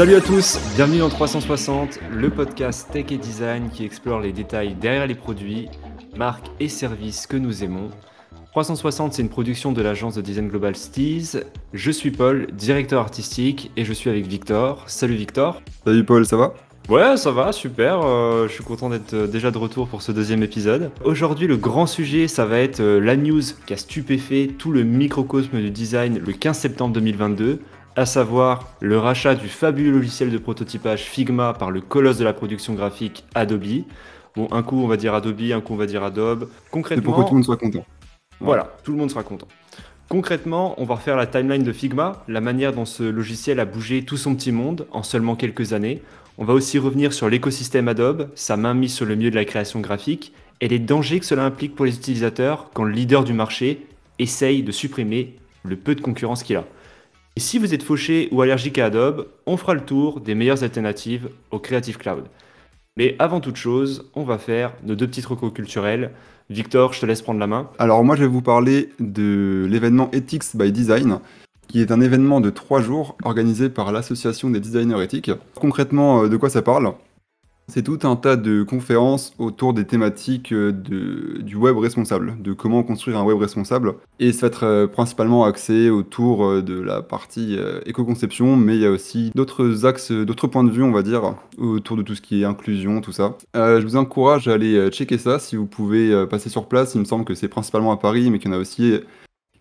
Salut à tous, bienvenue dans 360, le podcast Tech et Design qui explore les détails derrière les produits, marques et services que nous aimons. 360, c'est une production de l'agence de design global Steez. Je suis Paul, directeur artistique, et je suis avec Victor. Salut Victor. Salut Paul, ça va? Ouais, ça va, super. euh, je suis content d'être euh, déjà de retour pour ce deuxième épisode. Aujourd'hui, le grand sujet, ça va être euh, la news qui a stupéfait tout le microcosme du design le 15 septembre 2022, à savoir le rachat du fabuleux logiciel de prototypage Figma par le colosse de la production graphique Adobe. Bon, un coup on va dire Adobe, un coup on va dire Adobe. C'est Concrètement, pour que tout le monde soit content. voilà, tout le monde sera content. Concrètement, on va refaire la timeline de Figma, la manière dont ce logiciel a bougé tout son petit monde en seulement quelques années. On va aussi revenir sur l'écosystème Adobe, sa main mise sur le milieu de la création graphique, et les dangers que cela implique pour les utilisateurs quand le leader du marché essaye de supprimer le peu de concurrence qu'il a. Et si vous êtes fauché ou allergique à Adobe, on fera le tour des meilleures alternatives au Creative Cloud. Mais avant toute chose, on va faire nos deux petits recos culturels. Victor, je te laisse prendre la main. Alors moi je vais vous parler de l'événement Ethics by Design, qui est un événement de trois jours organisé par l'association des designers éthiques. Concrètement, euh, de quoi ça parle? C'est tout un tas de conférences autour des thématiques euh, du web responsable, de comment construire un web responsable. Et ça va être euh, principalement axé autour euh, de la partie éco-conception, mais il y a aussi d'autres axes, d'autres points de vue, on va dire, autour de tout ce qui est inclusion, tout ça. Je vous encourage à aller checker ça si vous pouvez passer sur place. Il me semble que c'est principalement à Paris, mais qu'il y en a aussi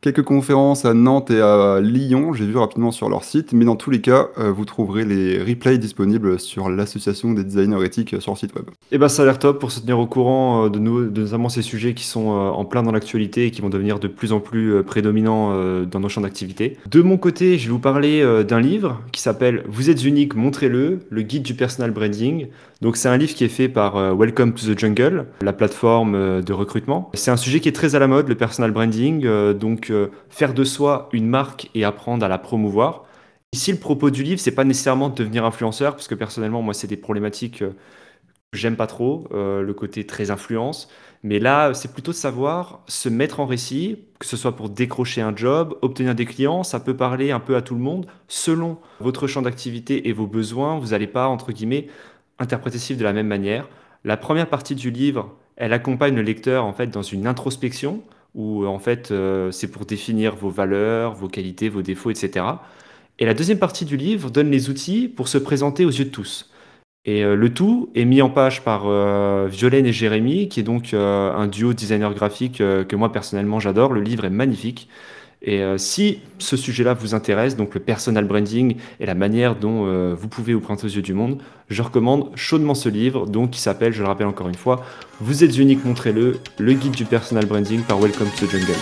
quelques conférences à Nantes et à Lyon. J'ai vu rapidement sur leur site, mais dans tous les cas, euh, vous trouverez les replays disponibles sur l'association des designers éthiques sur leur site web. Eh ben, ça a l'air top pour se tenir au courant euh, de, nous, de notamment ces sujets qui sont euh, en plein dans l'actualité et qui vont devenir de plus en plus prédominants dans nos champs d'activité. De mon côté, je vais vous parler d'un livre qui s'appelle Vous êtes unique, montrez-le, le guide du personal branding. Donc c'est un livre qui est fait par euh, Welcome to the Jungle, la plateforme euh, de recrutement. C'est un sujet qui est très à la mode, le personal branding, euh, donc faire de soi une marque et apprendre à la promouvoir. Ici, le propos du livre, c'est pas nécessairement de devenir influenceur, parce que personnellement, moi, c'est des problématiques que j'aime pas trop, le côté très influence. Mais là, c'est plutôt de savoir se mettre en récit, que ce soit pour décrocher un job, obtenir des clients, ça peut parler un peu à tout le monde. Selon votre champ d'activité et vos besoins, vous n'allez pas, entre guillemets, livre de la même manière. La première partie du livre, elle accompagne le lecteur en fait dans une introspection où en fait euh, c'est pour définir vos valeurs, vos qualités, vos défauts, etc. Et la deuxième partie du livre donne les outils pour se présenter aux yeux de tous. Et euh, le tout est mis en page par euh, Violaine et Jérémy, qui est donc un duo designer graphique que moi personnellement j'adore. Le livre est magnifique. Et euh, si ce sujet-là vous intéresse, donc le personal branding et la manière dont euh, vous pouvez vous prendre aux yeux du monde, je recommande chaudement ce livre, donc qui s'appelle, je le rappelle encore une fois, Vous êtes unique, montrez-le, le guide du personal branding par Welcome to the Jungle.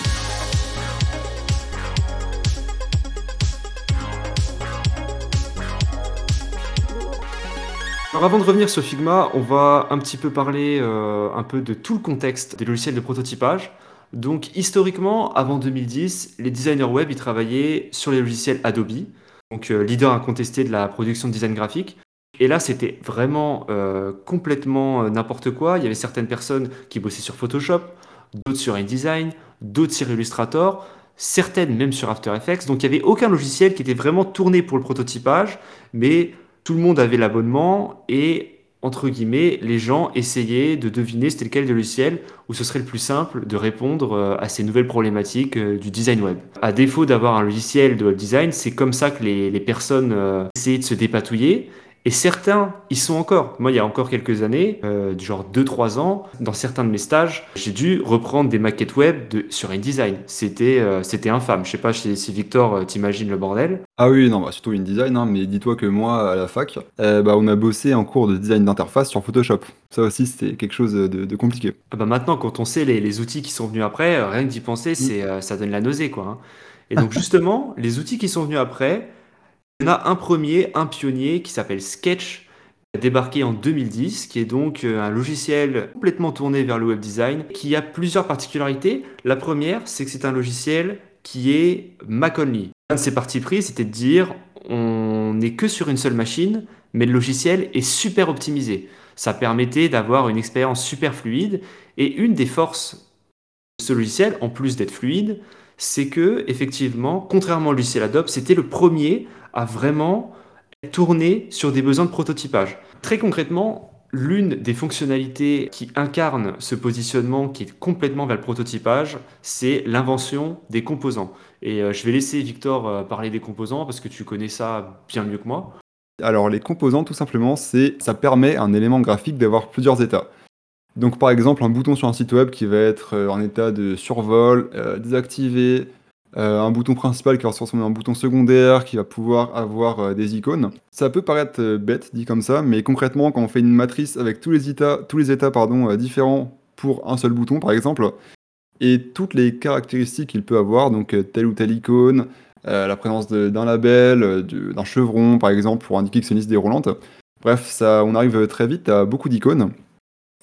Alors avant de revenir sur Figma, on va un petit peu parler euh, un peu de tout le contexte des logiciels de prototypage. Donc historiquement, avant 2010, les designers web ils travaillaient sur les logiciels Adobe, donc euh, leader incontesté de la production de design graphique. Et là, c'était vraiment euh, complètement euh, n'importe quoi. Il y avait certaines personnes qui bossaient sur Photoshop, d'autres sur InDesign, d'autres sur Illustrator, certaines même sur After Effects. Donc il n'y avait aucun logiciel qui était vraiment tourné pour le prototypage, mais tout le monde avait l'abonnement et entre guillemets, les gens essayaient de deviner c'était lequel des logiciels où ce serait le plus simple de répondre euh, à ces nouvelles problématiques euh, du design web. À défaut d'avoir un logiciel de web design, c'est comme ça que les, les personnes euh, essayaient de se dépatouiller. Et certains y sont encore. Moi, il y a encore quelques années, euh, genre 2-3 ans, dans certains de mes stages, j'ai dû reprendre des maquettes web de, sur InDesign. C'était euh, c'était infâme. Je sais pas si, si Victor, euh, t'imagines le bordel. Ah oui, non, bah, surtout InDesign, hein, mais dis-toi que moi, à la fac, euh, bah, on a bossé en cours de design d'interface sur Photoshop. Ça aussi, c'était quelque chose de, de compliqué. Ah bah maintenant, quand on sait les, les outils qui sont venus après, euh, rien que d'y penser, c'est, euh, ça donne la nausée, quoi. hein. Et donc justement, les outils qui sont venus après, il y en a un premier, un pionnier qui s'appelle Sketch, qui a débarqué en 2010, qui est donc euh, un logiciel complètement tourné vers le web design, qui a plusieurs particularités. La première, c'est que c'est un logiciel qui est Mac only. Un de ses partis pris, c'était de dire on n'est que sur une seule machine, mais le logiciel est super optimisé. Ça permettait d'avoir une expérience super fluide. Et une des forces de ce logiciel, en plus d'être fluide, c'est que, effectivement, contrairement au logiciel Adobe, c'était le premier à vraiment tournée sur des besoins de prototypage. Très concrètement, l'une des fonctionnalités qui incarne ce positionnement qui est complètement vers le prototypage, c'est l'invention des composants. Et euh, je vais laisser Victor euh, parler des composants parce que tu connais ça bien mieux que moi. Alors les composants, tout simplement, c'est ça permet à un élément graphique d'avoir plusieurs états. Donc par exemple, un bouton sur un site web qui va être euh, en état de survol, désactivé, euh, un bouton principal qui va se transformer en bouton secondaire, qui va pouvoir avoir euh, des icônes. Ça peut paraître euh, bête dit comme ça, mais concrètement, quand on fait une matrice avec tous les états, tous les états différents pour un seul bouton, par exemple, et toutes les caractéristiques qu'il peut avoir, donc telle ou telle icône, la présence d'un label, d'un chevron, par exemple, pour indiquer que c'est une liste déroulante. Bref, ça, on arrive très vite à beaucoup d'icônes.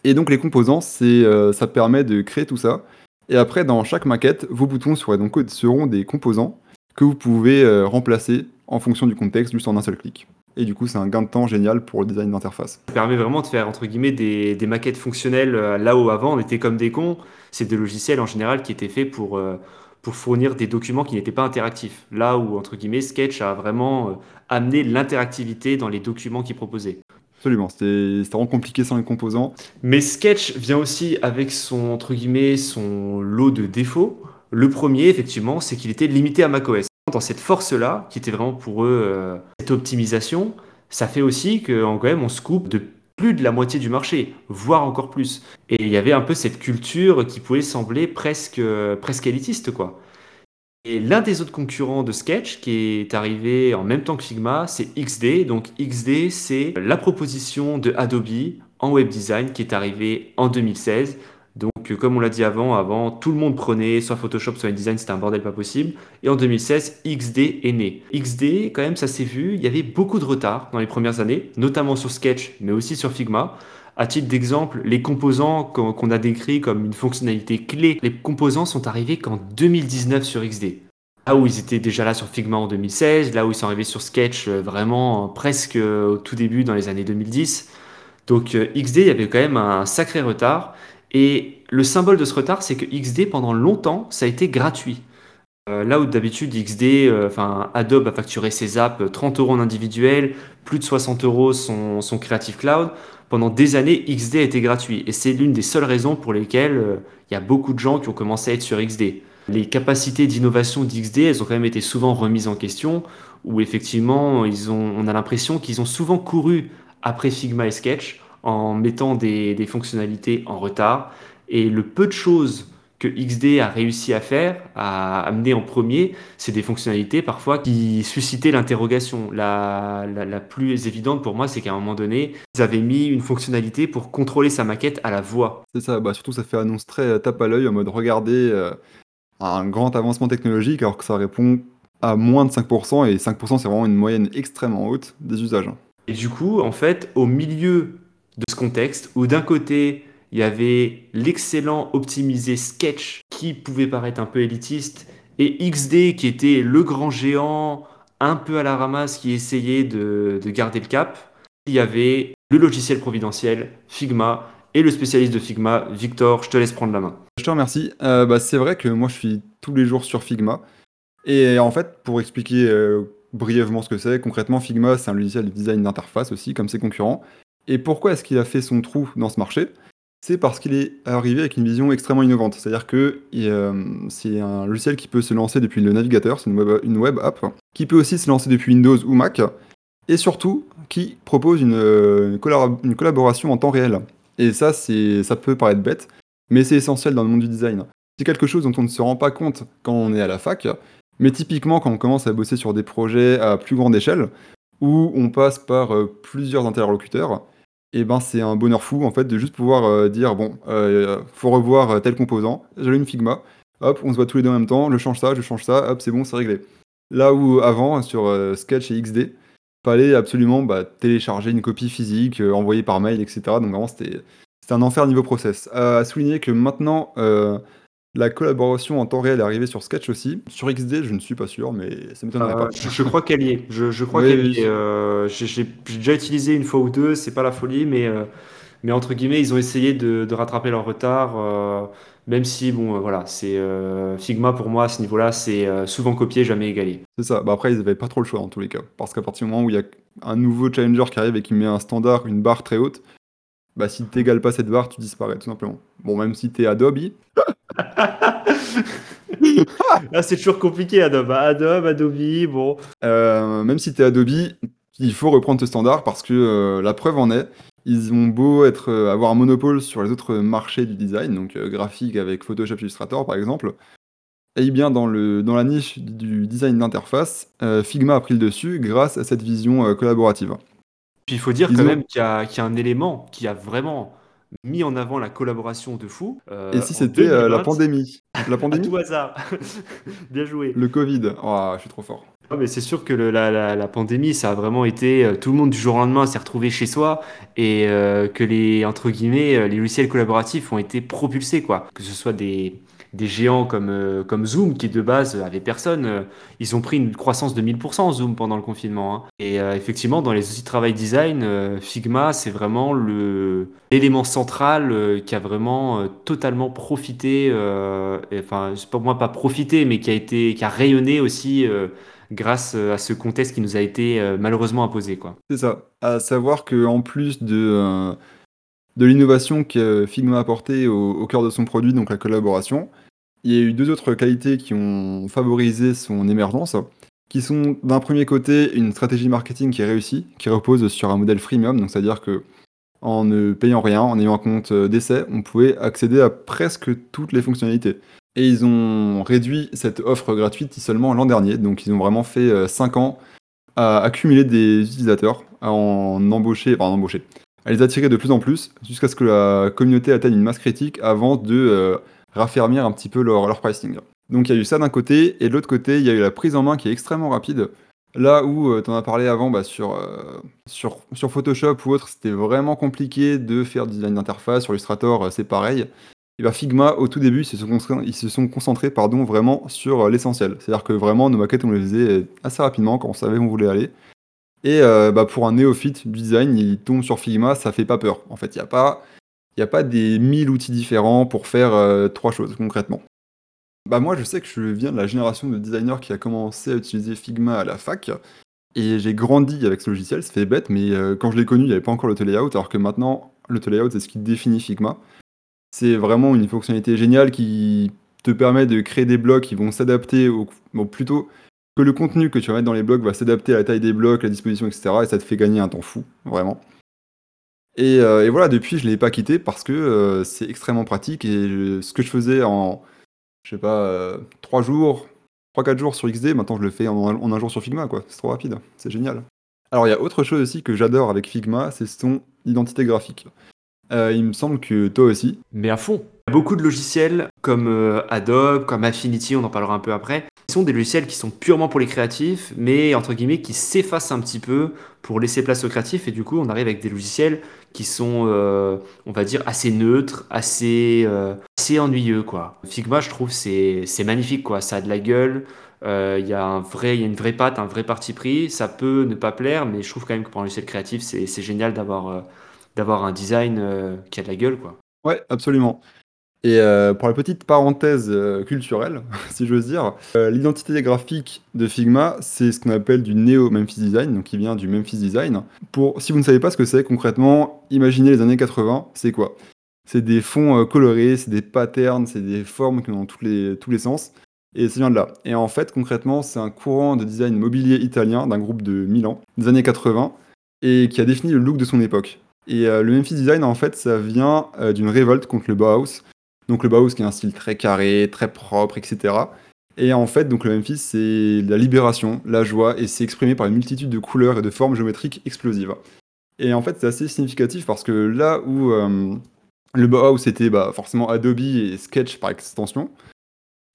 Et donc les composants, ça permet de créer tout ça. Et après, dans chaque maquette, vos boutons seront des composants que vous pouvez euh, remplacer en fonction du contexte juste en un seul clic. Et du coup, c'est un gain de temps génial pour le design d'interface. Ça permet vraiment de faire entre guillemets des, maquettes fonctionnelles euh, là où avant on était comme des cons. C'est des logiciels en général qui étaient faits pour, euh, pour fournir des documents qui n'étaient pas interactifs. Là où entre guillemets Sketch a vraiment amené l'interactivité dans les documents qu'il proposait. Absolument, c'était vraiment compliqué sans les composants. Mais Sketch vient aussi avec son, entre guillemets, son lot de défauts. Le premier, effectivement, c'est qu'il était limité à macOS. Dans cette force-là, qui était vraiment pour eux euh, cette optimisation, ça fait aussi qu'en quand même on se coupe de plus de la moitié du marché, voire encore plus. Et il y avait un peu cette culture qui pouvait sembler presque, euh, presque élitiste, quoi. Et l'un des autres concurrents de Sketch qui est arrivé en même temps que Figma, c'est XD. Donc XD, c'est la proposition de Adobe en web design qui est arrivée en 2016. Donc euh, comme on l'a dit avant, avant tout le monde prenait soit Photoshop, soit InDesign, c'était un bordel pas possible. Et en 2016, XD est né. XD, quand même, ça s'est vu, il y avait beaucoup de retard dans les premières années, notamment sur Sketch, mais aussi sur Figma. À titre d'exemple, les composants qu'on a décrits comme une fonctionnalité clé, les composants sont arrivés qu'en 2019 sur XD. Là où ils étaient déjà là sur Figma en 2016, là où ils sont arrivés sur Sketch euh, vraiment presque euh, au tout début dans les années 2010. Donc euh, XD, il y avait quand même un sacré retard. Et le symbole de ce retard, c'est que XD, pendant longtemps, ça a été gratuit. là où d'habitude XD, enfin Adobe a facturé ses apps 30 euros en individuel, plus de 60 euros son Creative Cloud pendant des années, XD a été gratuit. Et c'est l'une des seules raisons pour lesquelles euh, il y a beaucoup de gens qui ont commencé à être sur XD. Les capacités d'innovation d'XD, elles ont quand même été souvent remises en question, où effectivement, ils ont, on a l'impression qu'ils ont souvent couru après Figma et Sketch en mettant des, des fonctionnalités en retard. Et le peu de choses que XD a réussi à faire, à amener en premier, c'est des fonctionnalités parfois qui suscitaient l'interrogation. La, la, plus évidente pour moi, c'est qu'à un moment donné, ils avaient mis une fonctionnalité pour contrôler sa maquette à la voix. C'est ça, bah surtout ça fait annonce très euh, tape à l'œil en mode regarder euh, un grand avancement technologique alors que ça répond à moins de 5% et 5% c'est vraiment une moyenne extrêmement haute des usages. Et du coup, en fait, au milieu de ce contexte où d'un côté, il y avait l'excellent optimisé Sketch qui pouvait paraître un peu élitiste et XD qui était le grand géant un peu à la ramasse qui essayait de, garder le cap. Il y avait le logiciel providentiel Figma et le spécialiste de Figma, Victor, je te laisse prendre la main. Je te remercie. Euh, bah, c'est vrai que moi je suis tous les jours sur Figma. Et en fait, pour expliquer euh, brièvement ce que c'est, concrètement, Figma c'est un logiciel de design d'interface aussi, comme ses concurrents. Et pourquoi est-ce qu'il a fait son trou dans ce marché? C'est parce qu'il est arrivé avec une vision extrêmement innovante. C'est-à-dire que euh, c'est un logiciel qui peut se lancer depuis le navigateur, c'est une web, app, qui peut aussi se lancer depuis Windows ou Mac, et surtout qui propose une, collaboration en temps réel. Et ça, ça peut paraître bête, mais c'est essentiel dans le monde du design. C'est quelque chose dont on ne se rend pas compte quand on est à la fac, mais typiquement quand on commence à bosser sur des projets à plus grande échelle, où on passe par euh, plusieurs interlocuteurs, et ben c'est un bonheur fou en fait de juste pouvoir euh, dire bon, euh, faut revoir euh, tel composant, j'allume Figma, hop, on se voit tous les deux en même temps, je change ça, je change ça, hop, c'est bon, c'est réglé. Là où avant sur Sketch et XD, fallait absolument bah, télécharger une copie physique, envoyer par mail, etc. Donc vraiment c'était un enfer niveau process. À souligner que maintenant la collaboration en temps réel est arrivée sur Sketch aussi. Sur XD, je ne suis pas sûr, mais ça m'étonnerait pas. Je, crois qu'elle y est. Je, crois qu'elle y est. Euh, j'ai déjà utilisé une fois ou deux, c'est pas la folie, mais, euh, mais entre guillemets, ils ont essayé de, rattraper leur retard. Euh, même si, bon, voilà, c'est Figma pour moi à ce niveau-là, c'est souvent copié, jamais égalé. C'est ça. Bah après, ils n'avaient pas trop le choix en tous les cas. Parce qu'à partir du moment où il y a un nouveau challenger qui arrive et qui met un standard, une barre très haute, bah si t'égales pas cette barre, tu disparais tout simplement. Bon, même si t'es Adobe. ah, c'est toujours compliqué Adobe. Adobe, Adobe, bon. Euh, même si t'es Adobe, il faut reprendre ce standard parce que euh, la preuve en est, ils ont beau être, euh, avoir un monopole sur les autres marchés du design, donc graphique avec Photoshop Illustrator par exemple, et bien dans, le, dans la niche du design d'interface, Figma a pris le dessus grâce à cette vision collaborative. Puis il faut dire quand même qu'il y, a un élément qui a vraiment mis en avant la collaboration de fou. Euh, Et si c'était euh, la pandémie La pandémie tout hasard. Bien joué. Le Covid. Oh, je suis trop fort. mais c'est sûr que la, pandémie, ça a vraiment été. Euh, tout le monde du jour au lendemain s'est retrouvé chez soi et que les, entre guillemets, les logiciels collaboratifs ont été propulsés, quoi. Que ce soit des, des géants comme, euh, comme Zoom, qui de base avait personne, euh, ils ont pris une croissance de 1000% Zoom pendant le confinement. Hein. Et euh, effectivement, dans les outils de travail design, Figma, c'est vraiment l'élément central qui a vraiment totalement profité, enfin, pour moi pas profité, mais qui a, été, qui a rayonné aussi grâce à ce contexte qui nous a été malheureusement imposé. C'est ça. À savoir qu'en plus de, de l'innovation que Figma a apporté au, au, cœur de son produit, donc la collaboration, il y a eu deux autres qualités qui ont favorisé son émergence, qui sont d'un premier côté une stratégie marketing qui est réussie, qui repose sur un modèle freemium, donc c'est-à-dire que en ne payant rien, en ayant un compte d'essai, on pouvait accéder à presque toutes les fonctionnalités. Et ils ont réduit cette offre gratuite seulement l'an dernier, donc ils ont vraiment fait 5 ans à accumuler des utilisateurs, à en embaucher, enfin en embaucher, à les attirer de plus en plus, jusqu'à ce que la communauté atteigne une masse critique avant de euh, raffermir un petit peu leur, leur pricing. Donc il y a eu ça d'un côté, et de l'autre côté, il y a eu la prise en main qui est extrêmement rapide. Là où euh, tu en as parlé avant bah, sur, euh, sur, sur, Photoshop ou autre, c'était vraiment compliqué de faire du design d'interface. Sur Illustrator, euh, c'est pareil. Et bah, Figma, au tout début, ils se sont concentrés, pardon, vraiment sur l'essentiel. C'est-à-dire que vraiment, nos maquettes, on les faisait assez rapidement quand on savait où on voulait aller. Et bah, pour un néophyte du design, il tombe sur Figma, ça fait pas peur. En fait, il n'y a pas il n'y a pas des mille outils différents pour faire euh, trois choses concrètement. Bah moi je sais que je viens de la génération de designers qui a commencé à utiliser Figma à la fac et j'ai grandi avec ce logiciel, ça fait bête mais euh, quand je l'ai connu il n'y avait pas encore layout alors que maintenant layout c'est ce qui définit Figma. C'est vraiment une fonctionnalité géniale qui te permet de créer des blocs qui vont s'adapter au... Plutôt que le contenu que tu vas mettre dans les blocs va s'adapter à la taille des blocs, la disposition, etc. Et ça te fait gagner un temps fou, vraiment. Euh, et, voilà, depuis, je ne l'ai pas quitté parce que euh, c'est extrêmement pratique. Et ce que je faisais en, je sais pas, 3 euh, jours, 3-4 jours sur XD, maintenant je le fais en, un jour sur Figma, quoi. C'est trop rapide, c'est génial. Alors, il y a autre chose aussi que j'adore avec Figma, c'est son identité graphique. il me semble que toi aussi. Mais à fond. Il y a beaucoup de logiciels comme Adobe, comme Affinity, on en parlera un peu après, qui sont des logiciels qui sont purement pour les créatifs, mais entre guillemets qui s'effacent un petit peu pour laisser place aux créatifs. Et du coup, on arrive avec des logiciels qui sont, euh, on va dire, assez neutres, assez, euh, assez ennuyeux, quoi. Figma, je trouve, c'est, magnifique, quoi. Ça a de la gueule. Euh, il y, a y a une vraie patte, un vrai parti pris. Ça peut ne pas plaire, mais je trouve quand même que pour un logiciel créatif, c'est, génial d'avoir, d'avoir un design qui a de la gueule, quoi. Ouais, absolument. Et euh, pour la petite parenthèse euh, culturelle, si j'ose dire, euh, l'identité graphique de Figma, c'est ce qu'on appelle du Neo-Memphis Design, donc qui vient du Memphis Design. Pour, si vous ne savez pas ce que c'est concrètement, imaginez les années 80, c'est quoi? C'est des fonds colorés, c'est des patterns, c'est des formes qui ont tous les, tous les sens. Et ça vient de là. Et en fait, concrètement, c'est un courant de design mobilier italien d'un groupe de Milan, des années 80, et qui a défini le look de son époque. Et le Memphis Design, en fait, ça vient d'une révolte contre le Bauhaus, donc le Bauhaus qui est un style très carré, très propre, etc. Et en fait, donc le Memphis, c'est la libération, la joie, et c'est exprimé par une multitude de couleurs et de formes géométriques explosives. Et en fait, c'est assez significatif parce que là où euh, le Bauhaus était bah, forcément Adobe et Sketch par extension,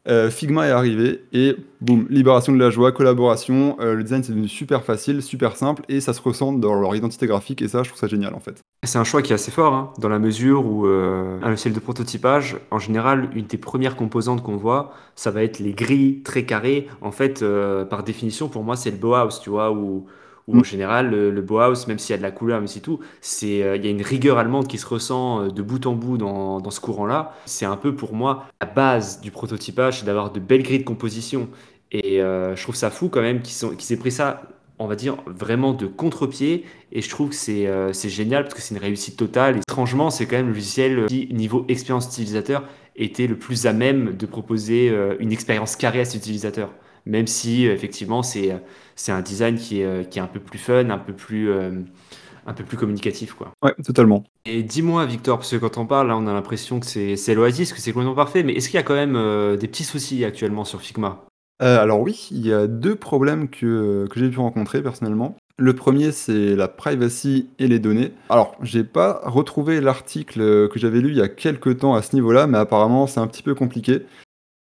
euh, Figma est arrivé et boum, libération de la joie, collaboration. Euh, le design c'est devenu super facile, super simple et ça se ressent dans leur identité graphique et ça, je trouve ça génial en fait. C'est un choix qui est assez fort hein, dans la mesure où euh, un logiciel de prototypage, en général, une des premières composantes qu'on voit, ça va être les grilles très carrées. En fait, par définition, pour moi, c'est le Bauhaus, tu vois, où en mm. général, le, le, Bauhaus, même s'il y a de la couleur, mais c'est tout, c'est, euh, il y a une rigueur allemande qui se ressent euh, de bout en bout dans, dans ce courant-là. C'est un peu pour moi la base du prototypage, c'est d'avoir de belles grilles de composition. Et euh, je trouve ça fou quand même qu'ils, qu'ils aient pris ça on va dire, vraiment de contre-pied. Et je trouve que c'est euh, génial parce que c'est une réussite totale. Et étrangement, c'est quand même le logiciel qui, niveau expérience utilisateur, était le plus à même de proposer une expérience carrée à ses utilisateurs. Même si, euh, effectivement, c'est c'est un design qui est, qui est un peu plus fun, un peu plus, un peu plus communicatif. Quoi. Ouais, totalement. Et dis-moi, Victor, parce que quand on parle, là, on a l'impression que c'est l'oasis, que c'est complètement parfait. Mais est-ce qu'il y a quand même des petits soucis actuellement sur Figma? Euh, alors oui, il y a deux problèmes que, que j'ai pu rencontrer personnellement. Le premier, c'est la privacy et les données. Alors, j'ai pas retrouvé l'article que j'avais lu il y a quelques temps à ce niveau-là, mais apparemment, c'est un petit peu compliqué.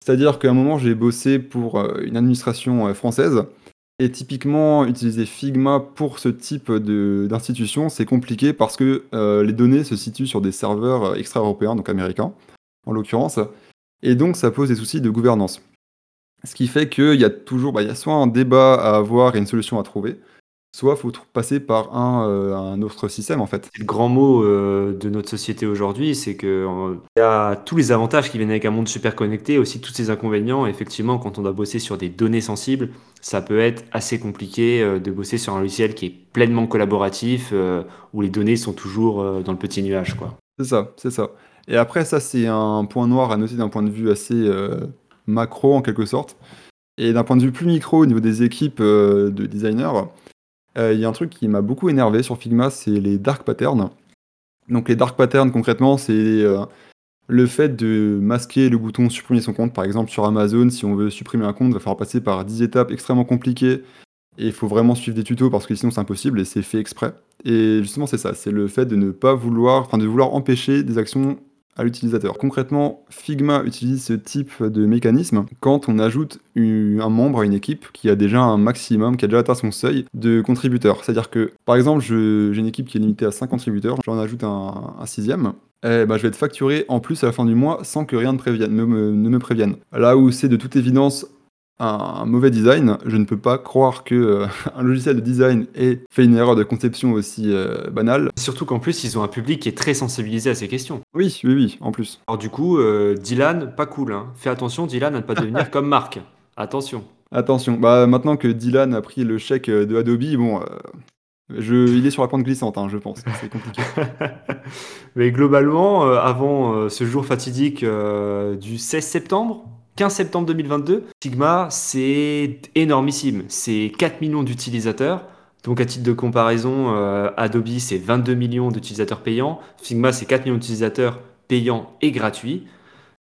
C'est-à-dire qu'à un moment, j'ai bossé pour euh, une administration euh, française, et typiquement, utiliser Figma pour ce type d'institution, c'est compliqué parce que les données se situent sur des serveurs extra-européens, donc américains, en l'occurrence, et donc ça pose des soucis de gouvernance. Ce qui fait qu'il y a toujours bah, il y a soit un débat à avoir et une solution à trouver, soit il faut passer par un, euh, un, autre système en fait. Le grand mot euh, de notre société aujourd'hui, c'est qu'il euh, y a tous les avantages qui viennent avec un monde super connecté, aussi tous ces inconvénients. Effectivement, quand on doit bosser sur des données sensibles, ça peut être assez compliqué de bosser sur un logiciel qui est pleinement collaboratif, où les données sont toujours dans le petit nuage. C'est ça, c'est ça. Et après, ça, c'est un point noir à noter d'un point de vue assez macro en quelque sorte. Et d'un point de vue plus micro au niveau des équipes de designers, il y a un truc qui m'a beaucoup énervé sur Figma, c'est les dark patterns. Donc les dark patterns concrètement, c'est euh, le fait de masquer le bouton supprimer son compte. Par exemple sur Amazon, si on veut supprimer un compte, il va falloir passer par 10 étapes extrêmement compliquées. Et il faut vraiment suivre des tutos parce que sinon c'est impossible et c'est fait exprès. Et justement c'est ça, c'est le fait de ne pas vouloir, enfin de vouloir empêcher des actions l'utilisateur. Concrètement, Figma utilise ce type de mécanisme quand on ajoute un membre à une équipe qui a déjà un maximum, qui a déjà atteint son seuil de contributeurs. C'est-à-dire que, par exemple, j'ai une équipe qui est limitée à 5 contributeurs, j'en ajoute un, sixième, eh ben, je vais être facturé en plus à la fin du mois sans que rien ne me prévienne. Là où c'est de toute évidence un mauvais design, je ne peux pas croire que euh, un logiciel de design ait fait une erreur de conception aussi euh, banale. Surtout qu'en plus, ils ont un public qui est très sensibilisé à ces questions. Oui, oui, oui, en plus. Alors du coup, euh, Dylan, pas cool. Hein. Fais attention, Dylan, à ne pas devenir comme Marc. Attention. Attention. Bah maintenant que Dylan a pris le chèque de Adobe, bon, je, il est sur la pente glissante, hein, je pense. C'est compliqué. Mais globalement, avant ce jour fatidique du 16 septembre, 15 septembre 2022, Figma, c'est énormissime. C'est 4 millions d'utilisateurs. Donc à titre de comparaison, euh, Adobe, c'est 22 millions d'utilisateurs payants. Figma, c'est 4 millions d'utilisateurs payants et gratuits.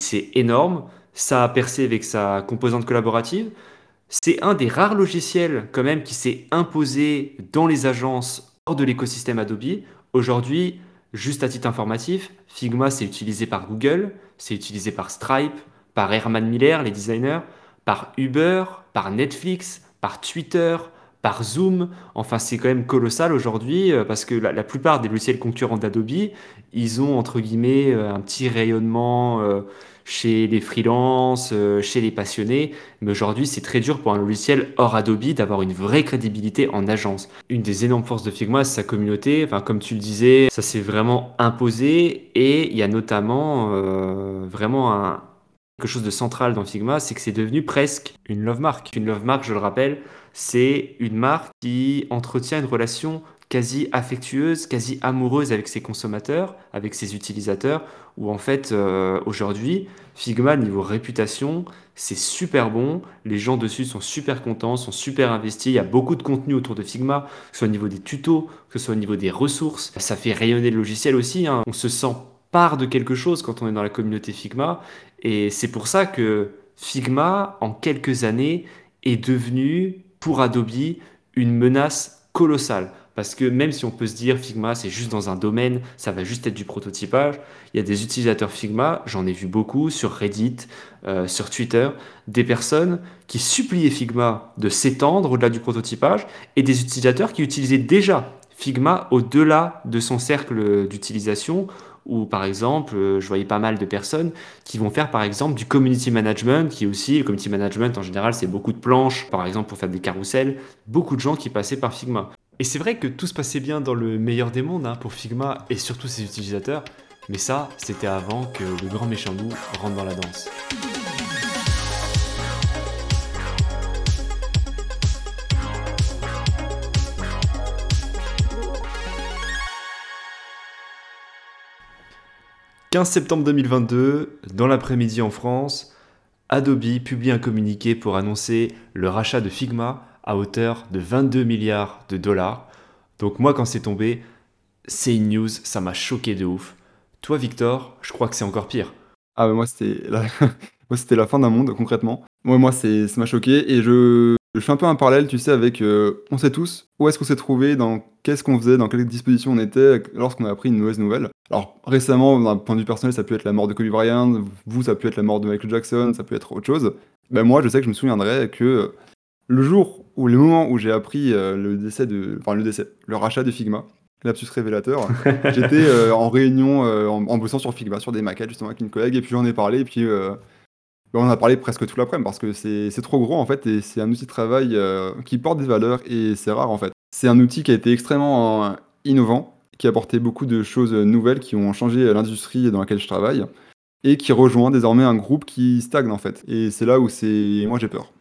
C'est énorme. Ça a percé avec sa composante collaborative. C'est un des rares logiciels quand même qui s'est imposé dans les agences hors de l'écosystème Adobe. Aujourd'hui, juste à titre informatif, Figma, c'est utilisé par Google, c'est utilisé par Stripe, par Herman Miller, les designers, par Uber, par Netflix, par Twitter, par Zoom. Enfin, c'est quand même colossal aujourd'hui euh, parce que la, plupart des logiciels concurrents d'Adobe, ils ont entre guillemets euh, un petit rayonnement euh, chez les freelances, chez les passionnés. Mais aujourd'hui, c'est très dur pour un logiciel hors Adobe d'avoir une vraie crédibilité en agence. Une des énormes forces de Figma, c'est sa communauté. Enfin, comme tu le disais, ça s'est vraiment imposé et il y a notamment vraiment un, chose de central dans Figma, c'est que c'est devenu presque une love mark. Une love mark, je le rappelle, c'est une marque qui entretient une relation quasi affectueuse, quasi amoureuse avec ses consommateurs, avec ses utilisateurs, où en fait euh, aujourd'hui, Figma, niveau réputation, c'est super bon, les gens dessus sont super contents, sont super investis, il y a beaucoup de contenu autour de Figma, que ce soit au niveau des tutos, que ce soit au niveau des ressources, ça fait rayonner le logiciel aussi, hein. on se sent part de quelque chose quand on est dans la communauté Figma. Et c'est pour ça que Figma, en quelques années, est devenu, pour Adobe, une menace colossale. Parce que même si on peut se dire Figma, c'est juste dans un domaine, ça va juste être du prototypage, il y a des utilisateurs Figma, j'en ai vu beaucoup sur Reddit, euh, sur Twitter, des personnes qui suppliaient Figma de s'étendre au-delà du prototypage et des utilisateurs qui utilisaient déjà Figma au-delà de son cercle d'utilisation ou par exemple, euh, je voyais pas mal de personnes qui vont faire par exemple du community management, qui aussi, le community management en général, c'est beaucoup de planches, par exemple pour faire des carousels, beaucoup de gens qui passaient par Figma. Et c'est vrai que tout se passait bien dans le meilleur des mondes hein, pour Figma et surtout ses utilisateurs, mais ça, c'était avant que le grand méchant loup rentre dans la danse. 15 septembre 2022, dans l'après-midi en France, Adobe publie un communiqué pour annoncer le rachat de Figma à hauteur de 22 milliards de dollars. Donc moi quand c'est tombé, c'est une news, ça m'a choqué de ouf. Toi Victor, je crois que c'est encore pire. Ah bah moi c'était la... la fin d'un monde concrètement. Moi moi c'est ça m'a choqué et je je fais un peu un parallèle, tu sais, avec euh, on sait tous où est-ce qu'on s'est trouvé, dans qu'est-ce qu'on faisait, dans quelle disposition on était lorsqu'on a appris une mauvaise nouvelle. Alors récemment, d'un point de vue personnel, ça peut être la mort de Kobe Bryant, vous, ça peut être la mort de Michael Jackson, ça peut être autre chose. Ben moi, je sais que je me souviendrai que le jour ou le moment où j'ai appris euh, le décès de, enfin le décès, le rachat de Figma, lapsus révélateur, j'étais euh, en réunion en, en, bossant sur Figma, sur des maquettes justement avec une collègue, et puis j'en ai parlé, et puis bah, on a parlé presque tout l'après-midi parce que c'est trop gros en fait et c'est un outil de travail euh, qui porte des valeurs et c'est rare en fait. C'est un outil qui a été extrêmement euh, innovant, qui a apporté beaucoup de choses nouvelles qui ont changé l'industrie dans laquelle je travaille et qui rejoint désormais un groupe qui stagne en fait. Et c'est là où c'est moi j'ai peur.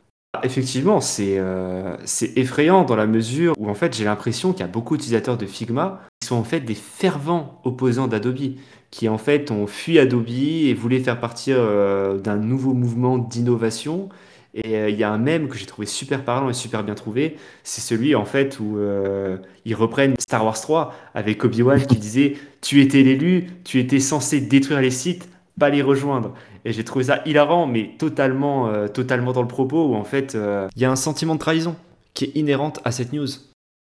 Effectivement, euh, c'est effrayant dans la mesure où en fait j'ai l'impression qu'il y a beaucoup d'utilisateurs de Figma qui sont en fait des fervents opposants d'Adobe qui en fait ont fui Adobe et voulaient faire partir euh, d'un nouveau mouvement d'innovation. Et euh, il y a un mème que j'ai trouvé super parlant et super bien trouvé, c'est celui en fait où euh, ils reprennent Star Wars 3 avec Obi-Wan qui disait Tu étais l'élu, tu étais censé détruire les sites, pas les rejoindre. Et j'ai trouvé ça hilarant, mais totalement, totalement dans le propos où en fait il y a un sentiment de trahison qui est inhérente à cette news.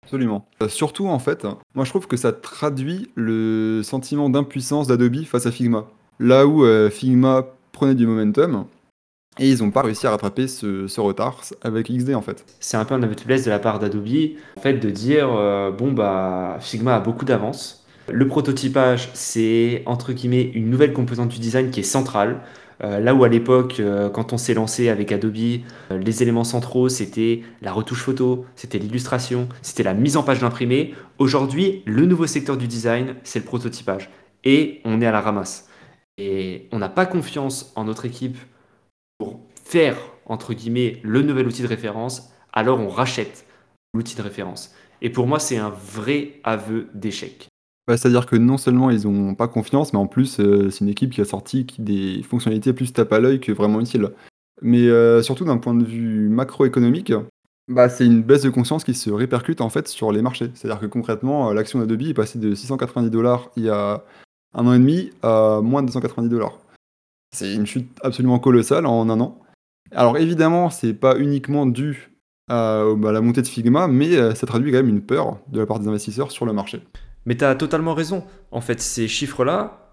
Absolument. Euh, surtout, en fait, moi je trouve que ça traduit le sentiment d'impuissance d'Adobe face à Figma. Là où euh, Figma prenait du momentum, et ils n'ont pas réussi à rattraper ce, retard avec XD en fait. C'est un peu un aveu de faiblesse de la part d'Adobe, en fait, de dire euh, bon bah Figma a beaucoup d'avance. Le prototypage, c'est entre guillemets une nouvelle composante du design qui est centrale. Euh, là où à l'époque, euh, quand on s'est lancé avec Adobe, euh, les éléments centraux, c'était la retouche photo, c'était l'illustration, c'était la mise en page d'imprimé. Aujourd'hui, le nouveau secteur du design, c'est le prototypage. Et on est à la ramasse. Et on n'a pas confiance en notre équipe pour faire, entre guillemets, le nouvel outil de référence, alors on rachète l'outil de référence. Et pour moi, c'est un vrai aveu d'échec. Bah, c'est-à-dire que non seulement ils ont pas confiance, mais en plus, euh, c'est une équipe qui a sorti des fonctionnalités plus tape à l'œil que vraiment utiles. Mais euh, surtout d'un point de vue macroéconomique, bah, c'est une baisse de conscience qui se répercute en fait sur les marchés. C'est-à-dire que concrètement, euh, l'action d'Adobe est passée de 690 dollars il y a un an et demi à moins de 290 dollars. C'est une chute absolument colossale en un an. Alors évidemment, c'est pas uniquement dû à, à la montée de Figma, mais ça traduit quand même une peur de la part des investisseurs sur le marché. Mais tu as totalement raison. En fait, ces chiffres-là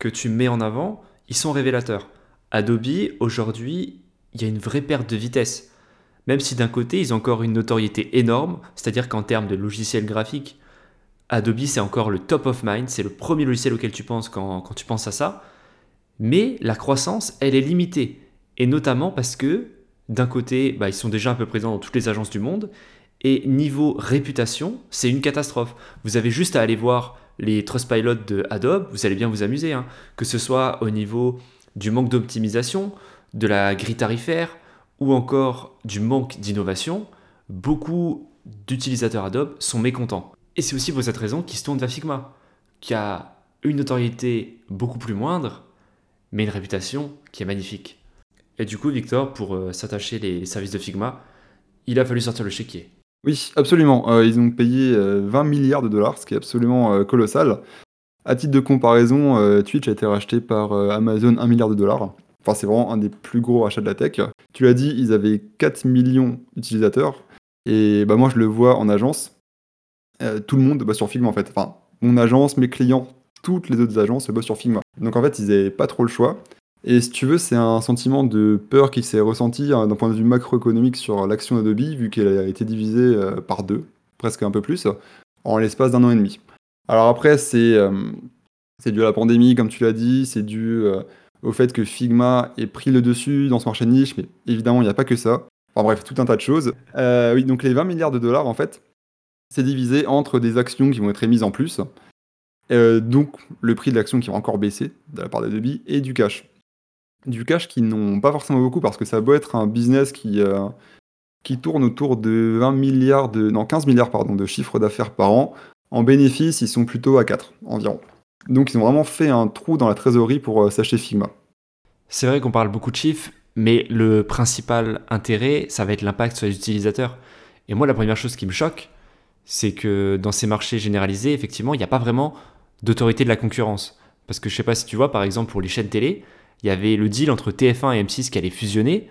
que tu mets en avant, ils sont révélateurs. Adobe, aujourd'hui, il y a une vraie perte de vitesse. Même si d'un côté, ils ont encore une notoriété énorme, c'est-à-dire qu'en termes de logiciel graphique, Adobe, c'est encore le top of mind, c'est le premier logiciel auquel tu penses quand, tu penses à ça. Mais la croissance, elle est limitée. Et notamment parce que, d'un côté, bah, ils sont déjà un peu présents dans toutes les agences du monde, et niveau réputation, c'est une catastrophe. Vous avez juste à aller voir les Trustpilot de Adobe, vous allez bien vous amuser, hein. que ce soit au niveau du manque d'optimisation, de la grille tarifaire ou encore du manque d'innovation, beaucoup d'utilisateurs Adobe sont mécontents. Et c'est aussi pour cette raison qu'ils se tournent vers Figma, qui a une notoriété beaucoup plus moindre, mais une réputation qui est magnifique. Et du coup, Victor, pour euh, s'attacher les services de Figma, il a fallu sortir le chéquier. Oui, absolument. Euh, ils ont payé 20 euh, milliards de dollars, ce qui est absolument euh, colossal. À titre de comparaison, Twitch a été racheté par Amazon 1 milliard de dollars. Enfin, c'est vraiment un des plus gros rachats de la tech. Tu l'as dit, ils avaient 4 millions d'utilisateurs. Et bah, moi, je le vois en agence. tout le monde bosse sur Figma, en fait. Enfin, mon agence, mes clients, toutes les autres agences bossent sur Figma. Donc, en fait, ils n'avaient pas trop le choix. Et si tu veux, c'est un sentiment de peur qui s'est ressenti hein, d'un point de vue macroéconomique sur l'action Adobe, vu qu'elle a été divisée euh, par deux, presque un peu plus, en l'espace d'un an et demi. Alors après, c'est euh, dû à la pandémie, comme tu l'as dit, c'est dû euh, au fait que Figma ait pris le dessus dans ce marché de niche, mais évidemment, il n'y a pas que ça. Enfin bref, tout un tas de choses. oui, donc les 20 milliards de dollars, en fait, c'est divisé entre des actions qui vont être émises en plus, donc le prix de l'action qui va encore baisser de la part d'Adobe, et du cash du cash qui n'ont pas forcément beaucoup parce que ça doit être un business qui, euh, qui tourne autour de 20 milliards de, non, 15 milliards pardon, de chiffre d'affaires par an. En bénéfice, ils sont plutôt à 4 environ. Donc ils ont vraiment fait un trou dans la trésorerie pour s'acheter Figma. C'est vrai qu'on parle beaucoup de chiffres, mais le principal intérêt, ça va être l'impact sur les utilisateurs. Et moi, la première chose qui me choque, c'est que dans ces marchés généralisés, effectivement, il n'y a pas vraiment d'autorité de la concurrence. Parce que je sais pas si tu vois, par exemple, pour les chaînes télé, il y avait le deal entre TF1 et M6 qui allait fusionner,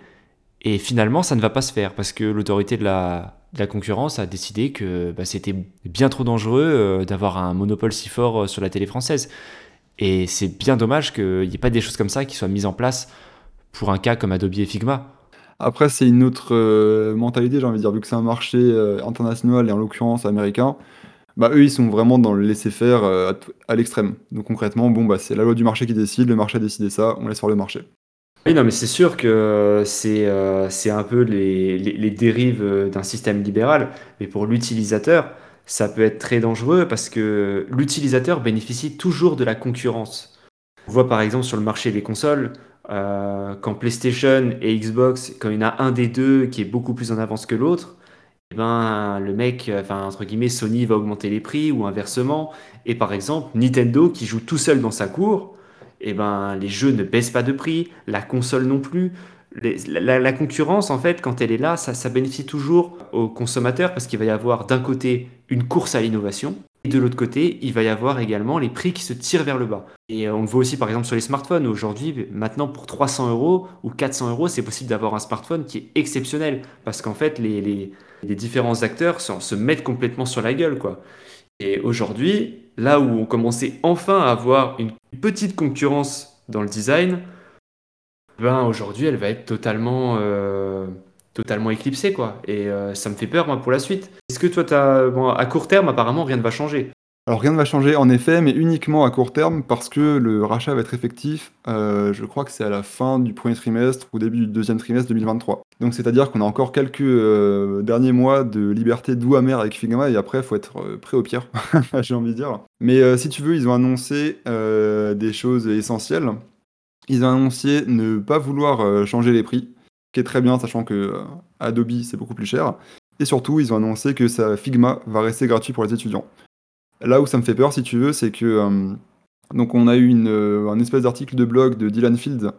et finalement, ça ne va pas se faire, parce que l'autorité de la, concurrence a décidé que bah, c'était bien trop dangereux euh, d'avoir un monopole si fort euh, sur la télé française. Et c'est bien dommage qu'il n'y ait pas des choses comme ça qui soient mises en place pour un cas comme Adobe et Figma. Après, c'est une autre euh, mentalité, j'ai envie de dire, vu que c'est un marché international et en l'occurrence américain bah, eux, ils sont vraiment dans le laisser-faire euh, à, l'extrême. Donc concrètement, bon, bah, c'est la loi du marché qui décide, le marché a décidé ça, on laisse faire le marché. Oui, non, mais c'est sûr que c'est euh, c'est un peu les, dérives d'un système libéral, mais pour l'utilisateur, ça peut être très dangereux parce que l'utilisateur bénéficie toujours de la concurrence. On voit par exemple sur le marché des consoles, euh, quand PlayStation et Xbox, quand il y en a un des deux qui est beaucoup plus en avance que l'autre, eh ben, le mec, enfin, entre guillemets, Sony va augmenter les prix ou inversement. Et par exemple, Nintendo qui joue tout seul dans sa cour, eh ben, les jeux ne baissent pas de prix, la console non plus. la, concurrence, en fait, quand elle est là, ça, ça bénéficie toujours aux consommateurs parce qu'il va y avoir d'un côté une course à l'innovation et de l'autre côté, il va y avoir également les prix qui se tirent vers le bas. Et on le voit aussi par exemple sur les smartphones. Aujourd'hui, maintenant pour 300 euros ou 400 euros, c'est possible d'avoir un smartphone qui est exceptionnel parce qu'en fait, les, les différents acteurs se, mettent complètement sur la gueule, quoi. Et aujourd'hui, là où on commençait enfin à avoir une petite concurrence dans le design, ben aujourd'hui, elle va être totalement, euh, totalement éclipsée, quoi. Et euh, ça me fait peur, moi, pour la suite. Est-ce que toi, as... Bon, à court terme, apparemment, rien ne va changer? Alors rien ne va changer en effet, mais uniquement à court terme parce que le rachat va être effectif, euh, je crois que c'est à la fin du premier trimestre ou début du deuxième trimestre 2023. Donc c'est-à-dire qu'on a encore quelques euh, derniers mois de liberté doux amer avec Figma et après faut être prêt au pire, j'ai envie de dire. Mais si tu veux, ils ont annoncé des choses essentielles. Ils ont annoncé ne pas vouloir changer les prix, qui est très bien sachant que Adobe c'est beaucoup plus cher. Et surtout, ils ont annoncé que ça, Figma va rester gratuit pour les étudiants. Là où ça me fait peur, si tu veux, c'est que. Euh, donc, on a eu une, euh, un espèce d'article de blog de Dylan Field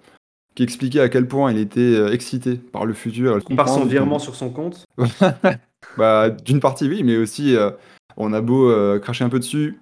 qui expliquait à quel point il était euh, excité par le futur. Par son virement sur son compte bah, D'une partie, oui, mais aussi, on a beau cracher un peu dessus,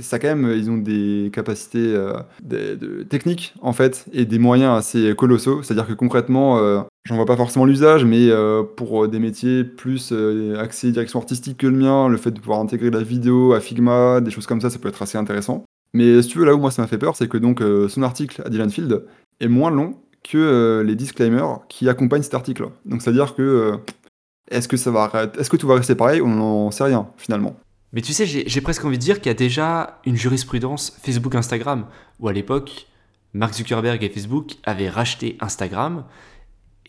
ça quand même, ils ont des capacités de, techniques en fait et des moyens assez colossaux. C'est-à-dire que concrètement, J'en vois pas forcément l'usage, mais euh, pour euh, des métiers plus euh, axés direction artistique que le mien, le fait de pouvoir intégrer la vidéo à Figma, des choses comme ça, ça peut être assez intéressant. Mais si tu veux, là où moi ça m'a fait peur, c'est que donc son article à Dylan Field est moins long que les disclaimers qui accompagnent cet article. Donc c'est-à-dire que est-ce que ça va, est-ce que tout va rester pareil? On n'en sait rien finalement. Mais tu sais, j'ai presque envie de dire qu'il y a déjà une jurisprudence Facebook-Instagram, où à l'époque, Mark Zuckerberg et Facebook avaient racheté Instagram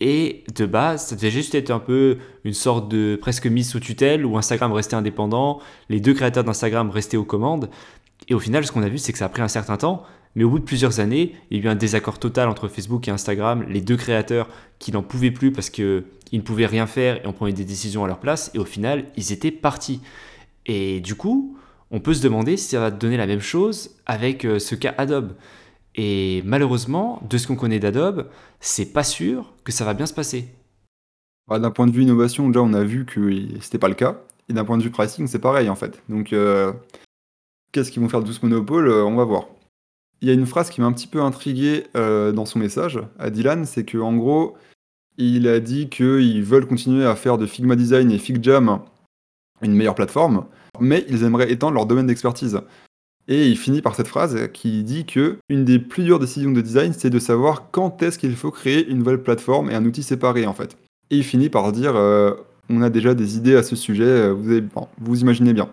et de base, ça devait juste être un peu une sorte de presque mise sous tutelle où Instagram restait indépendant, les deux créateurs d'Instagram restaient aux commandes. Et au final, ce qu'on a vu, c'est que ça a pris un certain temps, mais au bout de plusieurs années, il y a eu un désaccord total entre Facebook et Instagram, les deux créateurs qui n'en pouvaient plus parce qu'ils ne pouvaient rien faire et on prenait des décisions à leur place, et au final, ils étaient partis. Et du coup, on peut se demander si ça va donner la même chose avec euh, ce cas Adobe. Et malheureusement, de ce qu'on connaît d'Adobe, c'est pas sûr que ça va bien se passer. Bah, d'un point de vue innovation, déjà on a vu que c'était pas le cas. Et d'un point de vue pricing, c'est pareil en fait. Donc euh, qu'est-ce qu'ils vont faire de tout ce monopole euh, On va voir. Il y a une phrase qui m'a un petit peu intrigué dans son message à Dylan, c'est qu'en gros, il a dit qu'ils veulent continuer à faire de Figma Design et FigJam une meilleure plateforme, mais ils aimeraient étendre leur domaine d'expertise. Et il finit par cette phrase qui dit que une des plus dures décisions de design, c'est de savoir quand est-ce qu'il faut créer une nouvelle plateforme et un outil séparé en fait. Et il finit par dire euh, on a déjà des idées à ce sujet, euh, vous, imaginez bien.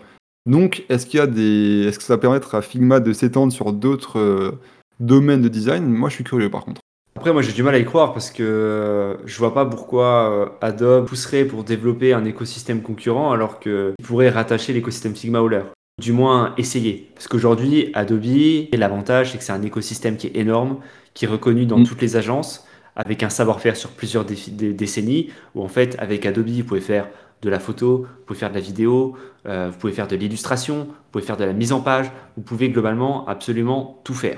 Donc, est-ce qu'il y a des, est-ce que ça va permettre à Figma de s'étendre sur d'autres euh, domaines de design? Moi, je suis curieux par contre. Après, moi, j'ai du mal à y croire parce que je vois pas pourquoi Adobe pousserait pour développer un écosystème concurrent alors qu'il pourrait rattacher l'écosystème Figma au leur du moins essayer. Parce qu'aujourd'hui, Adobe, l'avantage, c'est que c'est un écosystème qui est énorme, qui est reconnu dans mm. toutes les agences, avec un savoir-faire sur plusieurs décennies, où en fait, avec Adobe, vous pouvez faire de la photo, vous pouvez faire de la vidéo, euh, vous pouvez faire de l'illustration, vous pouvez faire de la mise en page, vous pouvez globalement absolument tout faire.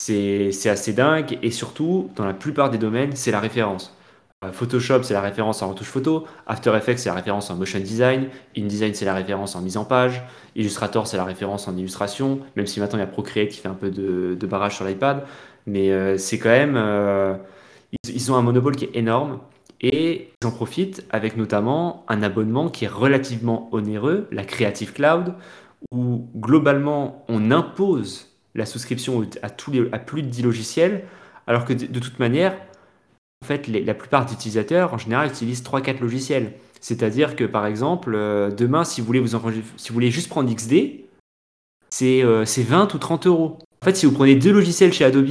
C'est assez dingue et surtout, dans la plupart des domaines, c'est la référence. Euh, Photoshop, c'est la référence en retouche photo. After Effects, c'est la référence en motion design. InDesign, c'est la référence en mise en page. Illustrator, c'est la référence en illustration. Même si maintenant il y a Procreate qui fait un peu de, barrage sur l'iPad. Mais euh, c'est quand même. ils, ont un monopole qui est énorme. Et j'en profite avec notamment un abonnement qui est relativement onéreux, la Creative Cloud, où globalement on impose la souscription à, plus de 10 logiciels, alors que de, toute manière, en fait, la plupart des utilisateurs, en général, utilisent 3-4 logiciels. C'est-à-dire que, par exemple, euh, demain, si vous voulez, vous si juste prendre XD, c'est 20 euh, ou 30 euros. En fait, si vous prenez deux logiciels chez Adobe,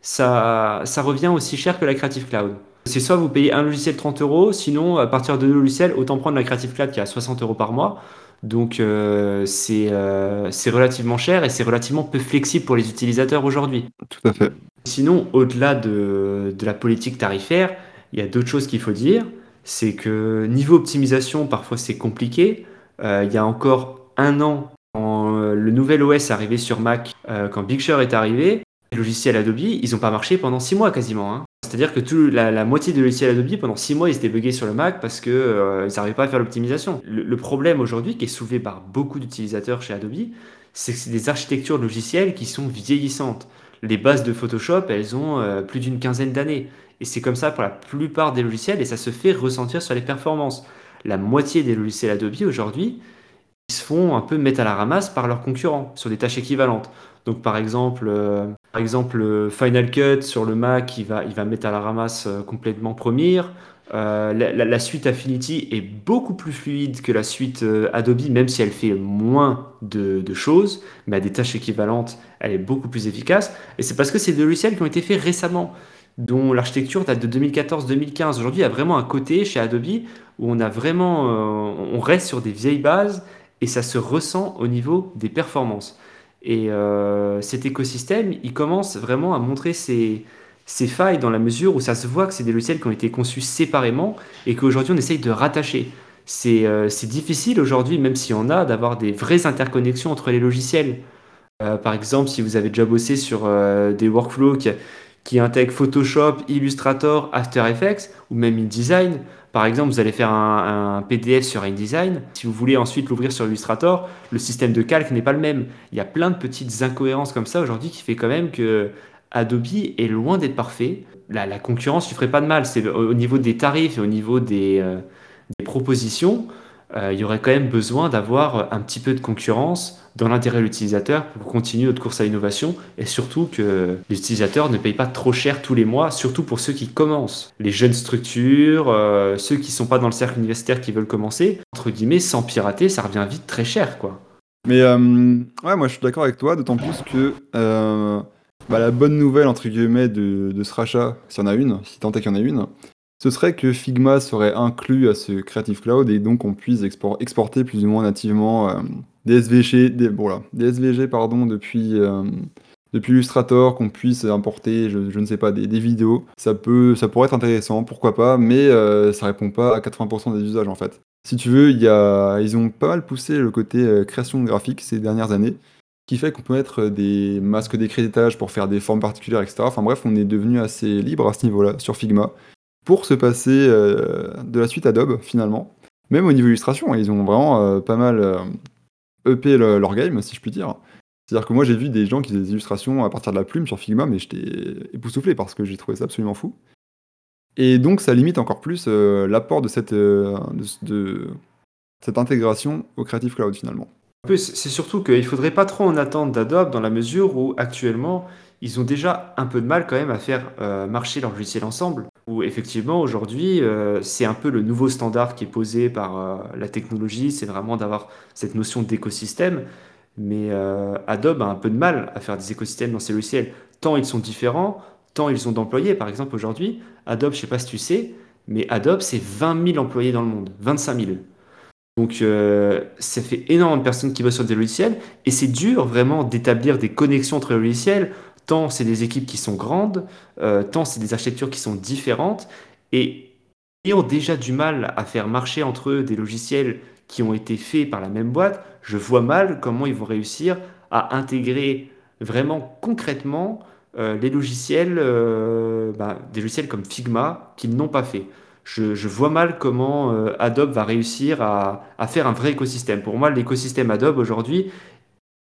ça, ça revient aussi cher que la Creative Cloud. C'est soit vous payez un logiciel 30 euros, sinon à partir de deux logiciels, autant prendre la Creative Cloud qui est à 60 euros par mois. Donc euh, euh, c'est relativement cher et c'est relativement peu flexible pour les utilisateurs aujourd'hui. Tout à fait. Sinon, au-delà de, la politique tarifaire, il y a d'autres choses qu'il faut dire. C'est que niveau optimisation, parfois c'est compliqué. Euh, il y a encore un an, quand le nouvel OS est arrivé sur Mac, quand Big Sur est arrivé, les logiciels Adobe, ils n'ont pas marché pendant six mois quasiment. Hein. C'est-à-dire que la, moitié de logiciels Adobe, pendant 6 mois, ils étaient buggés sur le Mac parce qu'ils euh, n'arrivaient pas à faire l'optimisation. Le, problème aujourd'hui, qui est soulevé par beaucoup d'utilisateurs chez Adobe, c'est que c'est des architectures logicielles qui sont vieillissantes. Les bases de Photoshop, elles ont euh, plus d'une quinzaine d'années. Et c'est comme ça pour la plupart des logiciels et ça se fait ressentir sur les performances. La moitié des logiciels Adobe aujourd'hui, ils se font un peu mettre à la ramasse par leurs concurrents sur des tâches équivalentes. Donc par exemple, euh, par exemple Final Cut sur le Mac, il va, il va mettre à la ramasse euh, complètement Premiere. Euh, la, suite Affinity est beaucoup plus fluide que la suite Adobe, même si elle fait moins de, de, choses, mais à des tâches équivalentes, elle est beaucoup plus efficace. Et c'est parce que c'est des logiciels qui ont été faits récemment, dont l'architecture date de 2014-2015. Aujourd'hui, il y a vraiment un côté chez Adobe où on a vraiment, on reste sur des vieilles bases et ça se ressent au niveau des performances. Et euh, cet écosystème, il commence vraiment à montrer ses, failles dans la mesure où ça se voit que c'est des logiciels qui ont été conçus séparément et qu'aujourd'hui on essaye de rattacher. C'est euh, difficile aujourd'hui, même s'il y en a, d'avoir des vraies interconnexions entre les logiciels. Euh, par exemple, si vous avez déjà bossé sur des workflows qui, qui intègrent Photoshop, Illustrator, After Effects ou même InDesign, par exemple, vous allez faire un, PDF sur InDesign. Si vous voulez ensuite l'ouvrir sur Illustrator, le système de calque n'est pas le même. Il y a plein de petites incohérences comme ça aujourd'hui qui fait quand même que Adobe est loin d'être parfait. La, concurrence ne ferait pas de mal. C'est au niveau des tarifs et au niveau des euh, propositions. Euh, il y aurait quand même besoin d'avoir un petit peu de concurrence dans l'intérêt de l'utilisateur pour continuer notre course à l'innovation et surtout que les utilisateurs ne payent pas trop cher tous les mois, surtout pour ceux qui commencent. Les jeunes structures, euh, ceux qui ne sont pas dans le cercle universitaire qui veulent commencer, entre guillemets, sans pirater, ça revient vite très cher, quoi. Mais euh, ouais, moi je suis d'accord avec toi, d'autant plus que bah, la bonne nouvelle, entre guillemets, de, de ce rachat, s'il y en a une, si tant est qu'il y en a une, ce serait que Figma serait inclus à ce Creative Cloud et donc on puisse exporter plus ou moins nativement euh, des SVG, des, des SVG pardon, depuis, euh, depuis Illustrator, qu'on puisse importer, je, ne sais pas, des, vidéos. Ça, peut, ça pourrait être intéressant, pourquoi pas, mais euh, ça répond pas à 80% des usages en fait. Si tu veux, y a, ils ont pas mal poussé le côté création graphique ces dernières années qui fait qu'on peut mettre des masques d'écritage pour faire des formes particulières, etc. Enfin bref, on est devenu assez libre à ce niveau-là sur Figma pour se passer euh, de la suite Adobe finalement. Même au niveau illustration, ils ont vraiment euh, pas mal EP euh, leur game, si je puis dire. C'est-à-dire que moi j'ai vu des gens qui faisaient des illustrations à partir de la plume sur Figma, mais j'étais époustouflé parce que j'ai trouvé ça absolument fou. Et donc ça limite encore plus l'apport de cette, de, cette intégration au Creative Cloud finalement. C'est surtout qu'il ne faudrait pas trop en attendre d'Adobe dans la mesure où actuellement ils ont déjà un peu de mal quand même à faire marcher leur logiciel ensemble. Où effectivement aujourd'hui euh, c'est un peu le nouveau standard qui est posé par euh, la technologie, c'est vraiment d'avoir cette notion d'écosystème. Mais Adobe a un peu de mal à faire des écosystèmes dans ses logiciels. Tant ils sont différents, tant ils ont d'employés. Par exemple aujourd'hui, Adobe, je ne sais pas si tu sais, mais Adobe c'est 20 000 employés dans le monde, 25 000. Donc ça fait énormément de personnes qui bossent sur des logiciels et c'est dur vraiment d'établir des connexions entre les logiciels tant c'est des équipes qui sont grandes, euh, tant c'est des architectures qui sont différentes, et ayant déjà du mal à faire marcher entre eux des logiciels qui ont été faits par la même boîte, je vois mal comment ils vont réussir à intégrer vraiment concrètement euh, les logiciels, euh, bah, des logiciels comme Figma qu'ils n'ont pas fait. Je, vois mal comment Adobe va réussir à, faire un vrai écosystème. Pour moi, l'écosystème Adobe aujourd'hui,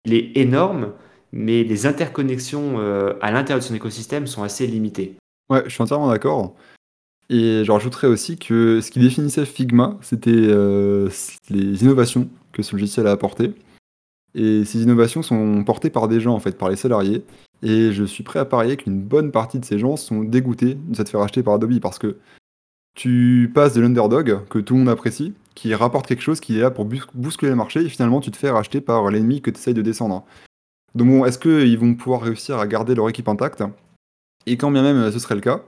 il est énorme, mais les interconnexions à l'intérieur de son écosystème sont assez limitées. Ouais, je suis entièrement d'accord. Et je rajouterais aussi que ce qui définissait Figma, c'était les innovations que ce logiciel a apportées. Et ces innovations sont portées par des gens, en fait, par les salariés. Et je suis prêt à parier qu'une bonne partie de ces gens sont dégoûtés de s'être fait racheter par Adobe parce que tu passes de l'underdog que tout le monde apprécie, qui rapporte quelque chose qui est là pour bousculer le marché, et finalement tu te fais racheter par l'ennemi que tu essayes de descendre. Donc bon, est-ce qu'ils vont pouvoir réussir à garder leur équipe intacte? Et quand bien même ce serait le cas,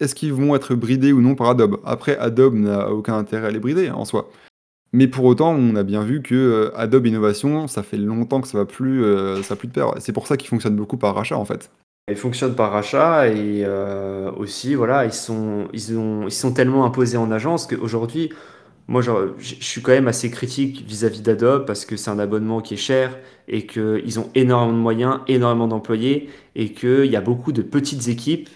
est-ce qu'ils vont être bridés ou non par Adobe? Après, Adobe n'a aucun intérêt à les brider en soi. Mais pour autant, on a bien vu que euh, Adobe Innovation, ça fait longtemps que ça va plus, euh, ça plus de pair. C'est pour ça qu'il fonctionne beaucoup par rachat en fait. Ils fonctionnent par rachat et euh, aussi, voilà, ils sont, ils, ont, ils sont tellement imposés en agence qu'aujourd'hui, moi, je suis quand même assez critique vis-à-vis d'Adobe parce que c'est un abonnement qui est cher et qu'ils ont énormément de moyens, énormément d'employés et qu'il y a beaucoup de petites équipes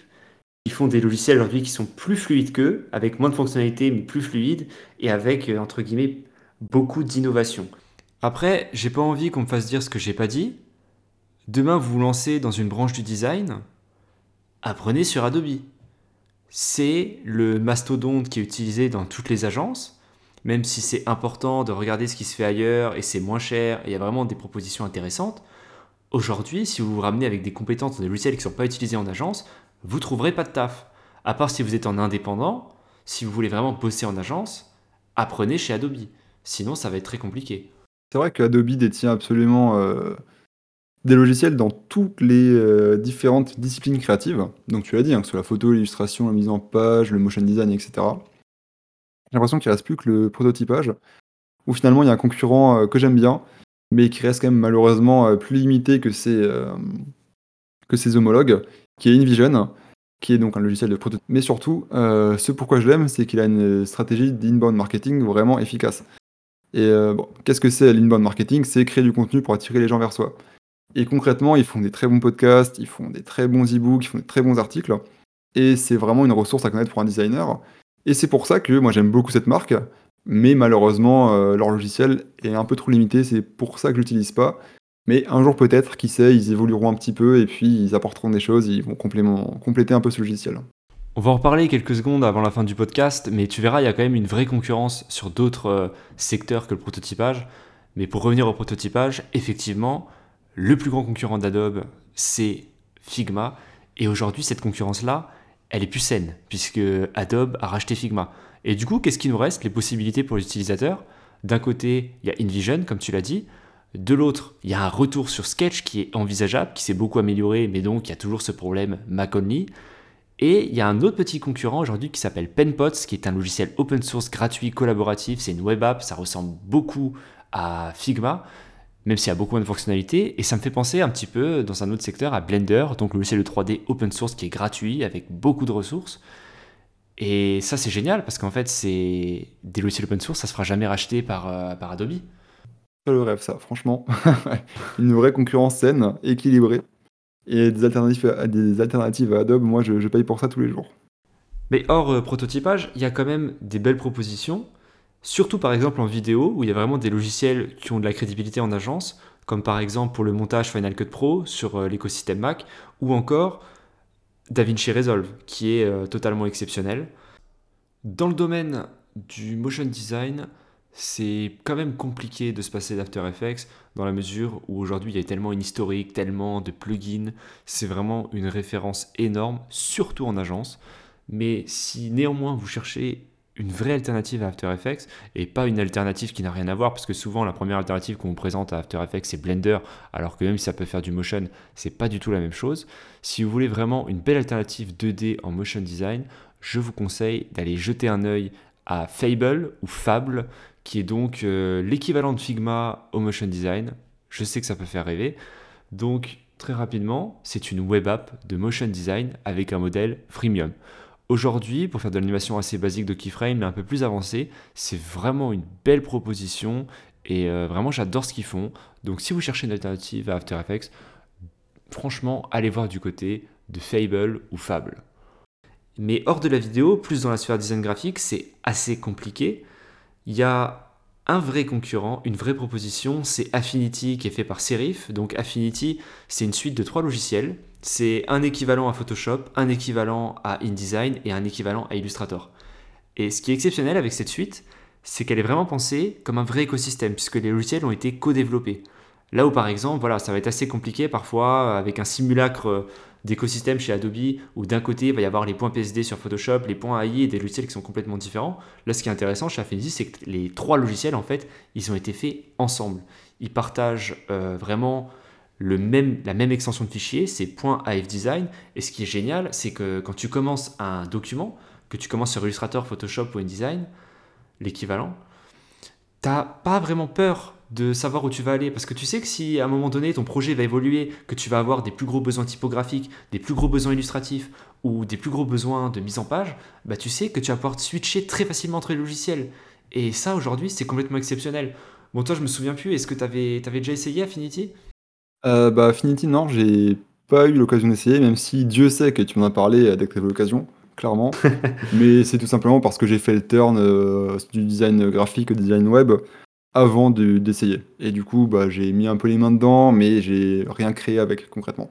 qui font des logiciels aujourd'hui qui sont plus fluides qu'eux, avec moins de fonctionnalités mais plus fluides et avec, entre guillemets, beaucoup d'innovation. Après, j'ai pas envie qu'on me fasse dire ce que j'ai pas dit. Demain, vous vous lancez dans une branche du design, apprenez sur Adobe. C'est le mastodonte qui est utilisé dans toutes les agences, même si c'est important de regarder ce qui se fait ailleurs et c'est moins cher il y a vraiment des propositions intéressantes. Aujourd'hui, si vous vous ramenez avec des compétences dans des logiciels qui ne sont pas utilisés en agence, vous trouverez pas de taf. À part si vous êtes en indépendant, si vous voulez vraiment bosser en agence, apprenez chez Adobe. Sinon, ça va être très compliqué. C'est vrai qu'Adobe détient absolument euh, des logiciels dans toutes les euh, différentes disciplines créatives. Donc tu l'as dit, hein, que ce soit la photo, l'illustration, la mise en page, le motion design, etc. J'ai l'impression qu'il reste plus que le prototypage, où finalement il y a un concurrent euh, que j'aime bien, mais qui reste quand même malheureusement plus limité que ses, que ses homologues, qui est InVision, qui est donc un logiciel de prototype. Mais surtout, ce pourquoi je l'aime, c'est qu'il a une stratégie d'inbound marketing vraiment efficace. Et euh, bon, qu'est-ce que c'est l'inbound marketing? C'est créer du contenu pour attirer les gens vers soi. Et concrètement, ils font des très bons podcasts, ils font des très bons e-books, ils font des très bons articles. Et c'est vraiment une ressource à connaître pour un designer. Et c'est pour ça que moi j'aime beaucoup cette marque, mais malheureusement euh, leur logiciel est un peu trop limité, c'est pour ça que je l'utilise pas. Mais un jour peut-être, qui sait, ils évolueront un petit peu et puis ils apporteront des choses, ils vont compléter un peu ce logiciel. On va en reparler quelques secondes avant la fin du podcast, mais tu verras, il y a quand même une vraie concurrence sur d'autres euh, secteurs que le prototypage. Mais pour revenir au prototypage, effectivement, le plus grand concurrent d'Adobe, c'est Figma. Et aujourd'hui, cette concurrence-là, elle est plus saine, puisque Adobe a racheté Figma. Et du coup, qu'est-ce qui nous reste? Les possibilités pour les utilisateurs. D'un côté, il y a InVision, comme tu l'as dit. De l'autre, il y a un retour sur Sketch qui est envisageable, qui s'est beaucoup amélioré, mais donc il y a toujours ce problème Mac only. Et il y a un autre petit concurrent aujourd'hui qui s'appelle PenPots, qui est un logiciel open source gratuit collaboratif. C'est une web app, ça ressemble beaucoup à Figma, même s'il y a beaucoup moins de fonctionnalités. Et ça me fait penser un petit peu dans un autre secteur à Blender, donc le logiciel de 3D open source qui est gratuit avec beaucoup de ressources. Et ça, c'est génial parce qu'en fait, c'est des logiciels open source, ça se fera jamais racheter par, euh, par Adobe. C'est le rêve, ça, franchement. Une vraie concurrence saine, équilibrée. Et des alternatives à, des alternatives à Adobe, moi je, paye pour ça tous les jours. Mais hors euh, prototypage, il y a quand même des belles propositions, surtout par exemple en vidéo, où il y a vraiment des logiciels qui ont de la crédibilité en agence, comme par exemple pour le montage Final Cut Pro sur euh, l'écosystème Mac, ou encore DaVinci Resolve, qui est euh, totalement exceptionnel. Dans le domaine du motion design, c'est quand même compliqué de se passer d'After Effects dans la mesure où aujourd'hui il y a tellement une historique, tellement de plugins, c'est vraiment une référence énorme, surtout en agence. Mais si néanmoins vous cherchez une vraie alternative à After Effects et pas une alternative qui n'a rien à voir parce que souvent la première alternative qu'on vous présente à After Effects c'est Blender alors que même si ça peut faire du motion c'est pas du tout la même chose si vous voulez vraiment une belle alternative 2D en motion design je vous conseille d'aller jeter un œil à Fable ou Fable qui est donc euh, l'équivalent de Figma au motion design. Je sais que ça peut faire rêver. Donc, très rapidement, c'est une web app de motion design avec un modèle freemium. Aujourd'hui, pour faire de l'animation assez basique de keyframe, mais un peu plus avancée, c'est vraiment une belle proposition et euh, vraiment j'adore ce qu'ils font. Donc si vous cherchez une alternative à After Effects, franchement, allez voir du côté de Fable ou Fable. Mais hors de la vidéo, plus dans la sphère design graphique, c'est assez compliqué. Il y a un vrai concurrent, une vraie proposition, c'est Affinity qui est fait par Serif. Donc Affinity, c'est une suite de trois logiciels. C'est un équivalent à Photoshop, un équivalent à InDesign et un équivalent à Illustrator. Et ce qui est exceptionnel avec cette suite, c'est qu'elle est vraiment pensée comme un vrai écosystème, puisque les logiciels ont été co-développés. Là où par exemple, voilà, ça va être assez compliqué parfois avec un simulacre d'écosystème chez Adobe où d'un côté il va y avoir les points PSD sur Photoshop, les points AI et des logiciels qui sont complètement différents. Là, ce qui est intéressant chez Affinity, c'est que les trois logiciels en fait, ils ont été faits ensemble. Ils partagent euh, vraiment la même extension de fichier, c'est .af design. Et ce qui est génial, c'est que quand tu commences un document, que tu commences sur Illustrator, Photoshop ou InDesign, l'équivalent, t'as pas vraiment peur de savoir où tu vas aller. Parce que tu sais que si à un moment donné ton projet va évoluer, que tu vas avoir des plus gros besoins typographiques, des plus gros besoins illustratifs ou des plus gros besoins de mise en page, bah tu sais que tu vas pouvoir switcher très facilement entre les logiciels. Et ça aujourd'hui c'est complètement exceptionnel. Bon toi je me souviens plus, est-ce que tu avais, déjà essayé Affinity? Euh, Bah Affinity non, j'ai pas eu l'occasion d'essayer, même si Dieu sait que tu m'en as parlé dès que tu avais l'occasion clairement. Mais c'est tout simplement parce que j'ai fait le turn euh, du design graphique au design web avant d'essayer. Et du coup, bah, j'ai mis un peu les mains dedans, mais j'ai rien créé avec concrètement.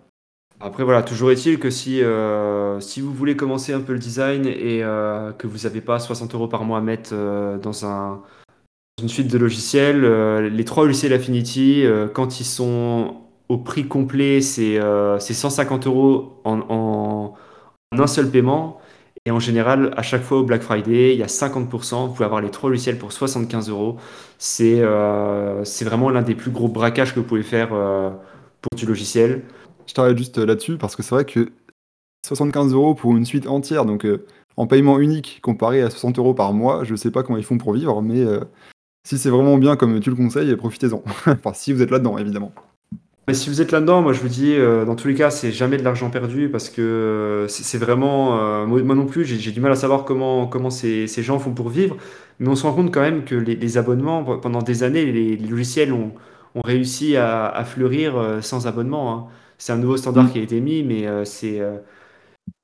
Après voilà, toujours est-il que si, euh, si vous voulez commencer un peu le design et euh, que vous n'avez pas 60 euros par mois à mettre euh, dans, un, une suite de logiciels, les trois logiciels Affinity, quand ils sont au prix complet, c'est 150 euros en, en, un seul paiement. Et en général, à chaque fois au Black Friday, il y a 50%. Vous pouvez avoir les trois logiciels pour 75 euros. C'est euh, c'est vraiment l'un des plus gros braquages que vous pouvez faire euh, pour du logiciel. Je t'arrête juste là-dessus parce que c'est vrai que 75 euros pour une suite entière, donc euh, en paiement unique comparé à 60 euros par mois, je sais pas comment ils font pour vivre, mais si c'est vraiment bien comme tu le conseilles, profitez-en. enfin, si vous êtes là-dedans, évidemment. Mais si vous êtes là-dedans, moi je vous dis, euh, dans tous les cas, c'est jamais de l'argent perdu parce que euh, c'est vraiment. Euh, moi, non plus, j'ai du mal à savoir comment, comment ces, ces gens font pour vivre, mais on se rend compte quand même que les, abonnements, pendant des années, les, logiciels ont, ont réussi à, fleurir sans abonnement. hein. C'est un nouveau standard mm. qui a été mis, mais c'est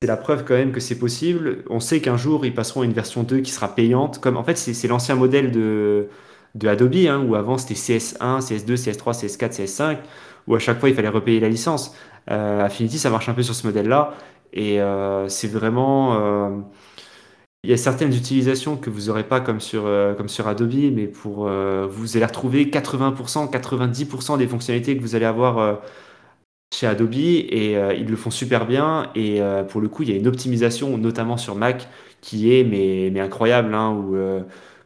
c'est la preuve quand même que c'est possible. On sait qu'un jour, ils passeront à une version 2 qui sera payante. Comme, en fait, c'est l'ancien modèle de, de Adobe, hein, où avant c'était CS1, CS2, CS3, CS4, CS5 où à chaque fois il fallait repayer la licence. Euh, Affinity, ça marche un peu sur ce modèle-là. Et euh, c'est vraiment. Euh, il y a certaines utilisations que vous n'aurez pas comme sur, comme sur Adobe, mais pour, vous allez retrouver 80%, 90% des fonctionnalités que vous allez avoir chez Adobe et ils le font super bien. Et pour le coup, il y a une optimisation, notamment sur Mac, qui est mais, incroyable. Hein,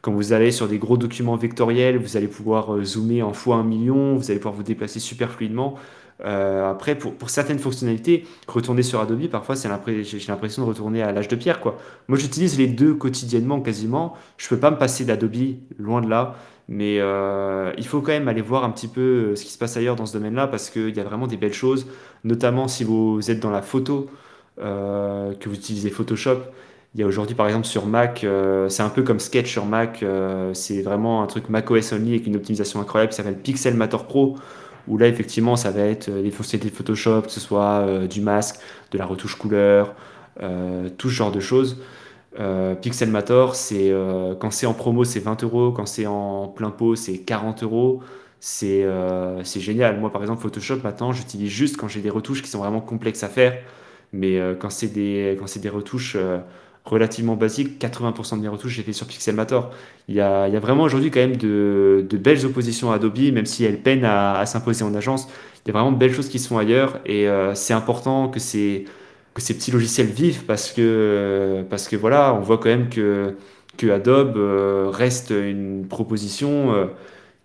quand vous allez sur des gros documents vectoriels, vous allez pouvoir euh, zoomer en fois un million, vous allez pouvoir vous déplacer super fluidement. Euh, après, pour, certaines fonctionnalités, retourner sur Adobe, parfois, j'ai l'impression de retourner à l'âge de pierre. Quoi. Moi, j'utilise les deux quotidiennement quasiment. Je ne peux pas me passer d'Adobe, loin de là. Mais euh, il faut quand même aller voir un petit peu ce qui se passe ailleurs dans ce domaine-là parce qu'il y a vraiment des belles choses, notamment si vous êtes dans la photo, que vous utilisez Photoshop. Il y a aujourd'hui, par exemple, sur Mac, euh, c'est un peu comme Sketch sur Mac. euh, c'est vraiment un truc macOS only avec une optimisation incroyable qui s'appelle Pixelmator Pro. Où là, effectivement, ça va être euh, les fonctionnalités de Photoshop, que ce soit euh, du masque, de la retouche couleur, tout ce genre de choses. Pixelmator, c'est quand c'est en promo, c'est 20 euros. Quand c'est en plein pot, c'est 40 euros. C'est génial. Moi, par exemple, Photoshop, maintenant, j'utilise juste quand j'ai des retouches qui sont vraiment complexes à faire. Mais quand c'est des, quand c'est des retouches relativement basique. 80% de mes retouches, j'ai fait sur Pixelmator. Il y a, il y a vraiment aujourd'hui quand même de, belles oppositions à Adobe, même si elles peinent à, s'imposer en agence. Il y a vraiment de belles choses qui se font ailleurs et euh, c'est important que ces, que petits logiciels vivent parce que, parce que voilà, on voit quand même que, que Adobe euh, reste une proposition euh,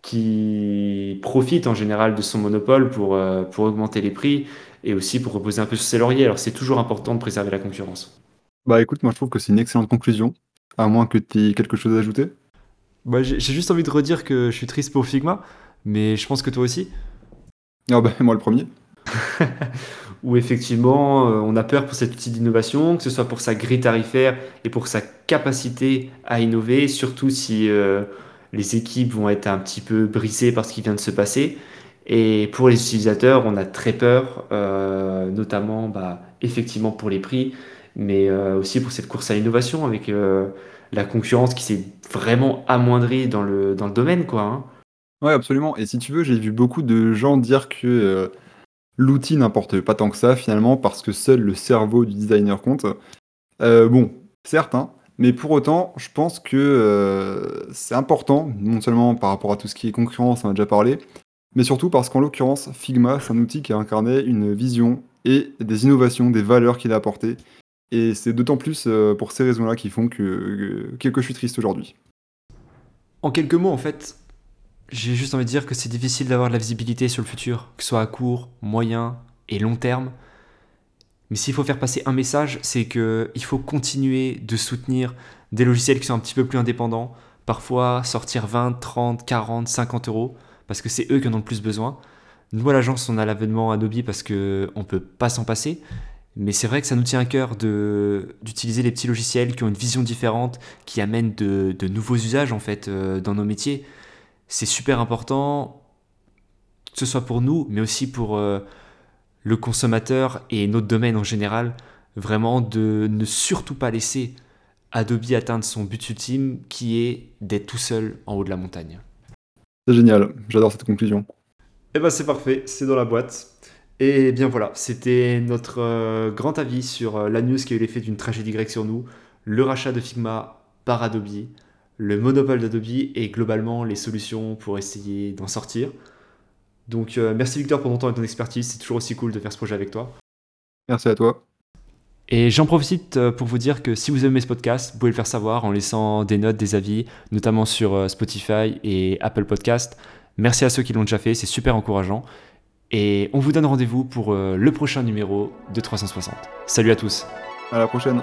qui profite en général de son monopole pour, pour augmenter les prix et aussi pour reposer un peu sur ses lauriers. Alors c'est toujours important de préserver la concurrence. Bah écoute, moi je trouve que c'est une excellente conclusion, à moins que tu aies quelque chose à ajouter. Bah, j'ai juste envie de redire que je suis triste pour Figma, mais je pense que toi aussi. Ah bah moi le premier. où effectivement euh, on a peur pour cet outil d'innovation, que ce soit pour sa grille tarifaire et pour sa capacité à innover, surtout si euh, les équipes vont être un petit peu brisées par ce qui vient de se passer. Et pour les utilisateurs, on a très peur, euh, notamment bah, effectivement pour les prix, mais aussi pour cette course à l'innovation avec la concurrence qui s'est vraiment amoindrie dans le, dans le domaine. Quoi, hein. Ouais, absolument. Et si tu veux, j'ai vu beaucoup de gens dire que l'outil n'importe pas tant que ça finalement parce que seul le cerveau du designer compte. Euh, bon, certes, hein, mais pour autant, je pense que euh, c'est important, non seulement par rapport à tout ce qui est concurrence, on a déjà parlé, mais surtout parce qu'en l'occurrence, Figma, c'est un outil qui a incarné une vision et des innovations, des valeurs qu'il a apportées. Et c'est d'autant plus euh, pour ces raisons-là qui font que, que, que je suis triste aujourd'hui. En quelques mots, en fait, j'ai juste envie de dire que c'est difficile d'avoir de la visibilité sur le futur, que ce soit à court, moyen et long terme. Mais s'il faut faire passer un message, c'est qu'il faut continuer de soutenir des logiciels qui sont un petit peu plus indépendants, parfois sortir 20, 30, 40, 50 euros, parce que c'est eux qui en ont le plus besoin. Nous, à l'agence, on a l'avènement Adobe parce qu'on ne peut pas s'en passer. Mais c'est vrai que ça nous tient à cœur d'utiliser les petits logiciels qui ont une vision différente, qui amènent de, de nouveaux usages en fait euh, dans nos métiers c'est super important, que ce soit pour nous, mais aussi pour euh, le consommateur et notre domaine en général, vraiment de ne surtout pas laisser Adobe atteindre son but ultime, qui est d'être tout seul en haut de la montagne. C'est génial, j'adore cette conclusion. Eh ben c'est parfait, c'est dans la boîte. Et bien voilà, c'était notre euh, grand avis sur euh, la news qui a eu l'effet d'une tragédie grecque sur nous, le rachat de Figma par Adobe le monopole d'Adobe et globalement les solutions pour essayer d'en sortir. Donc euh, merci Victor pour ton temps et ton expertise, c'est toujours aussi cool de faire ce projet avec toi. Merci à toi. Et j'en profite pour vous dire que si vous aimez ce podcast, vous pouvez le faire savoir en laissant des notes, des avis, notamment sur Spotify et Apple Podcast. Merci à ceux qui l'ont déjà fait, c'est super encourageant. Et on vous donne rendez-vous pour le prochain numéro de 360. Salut à tous. À la prochaine.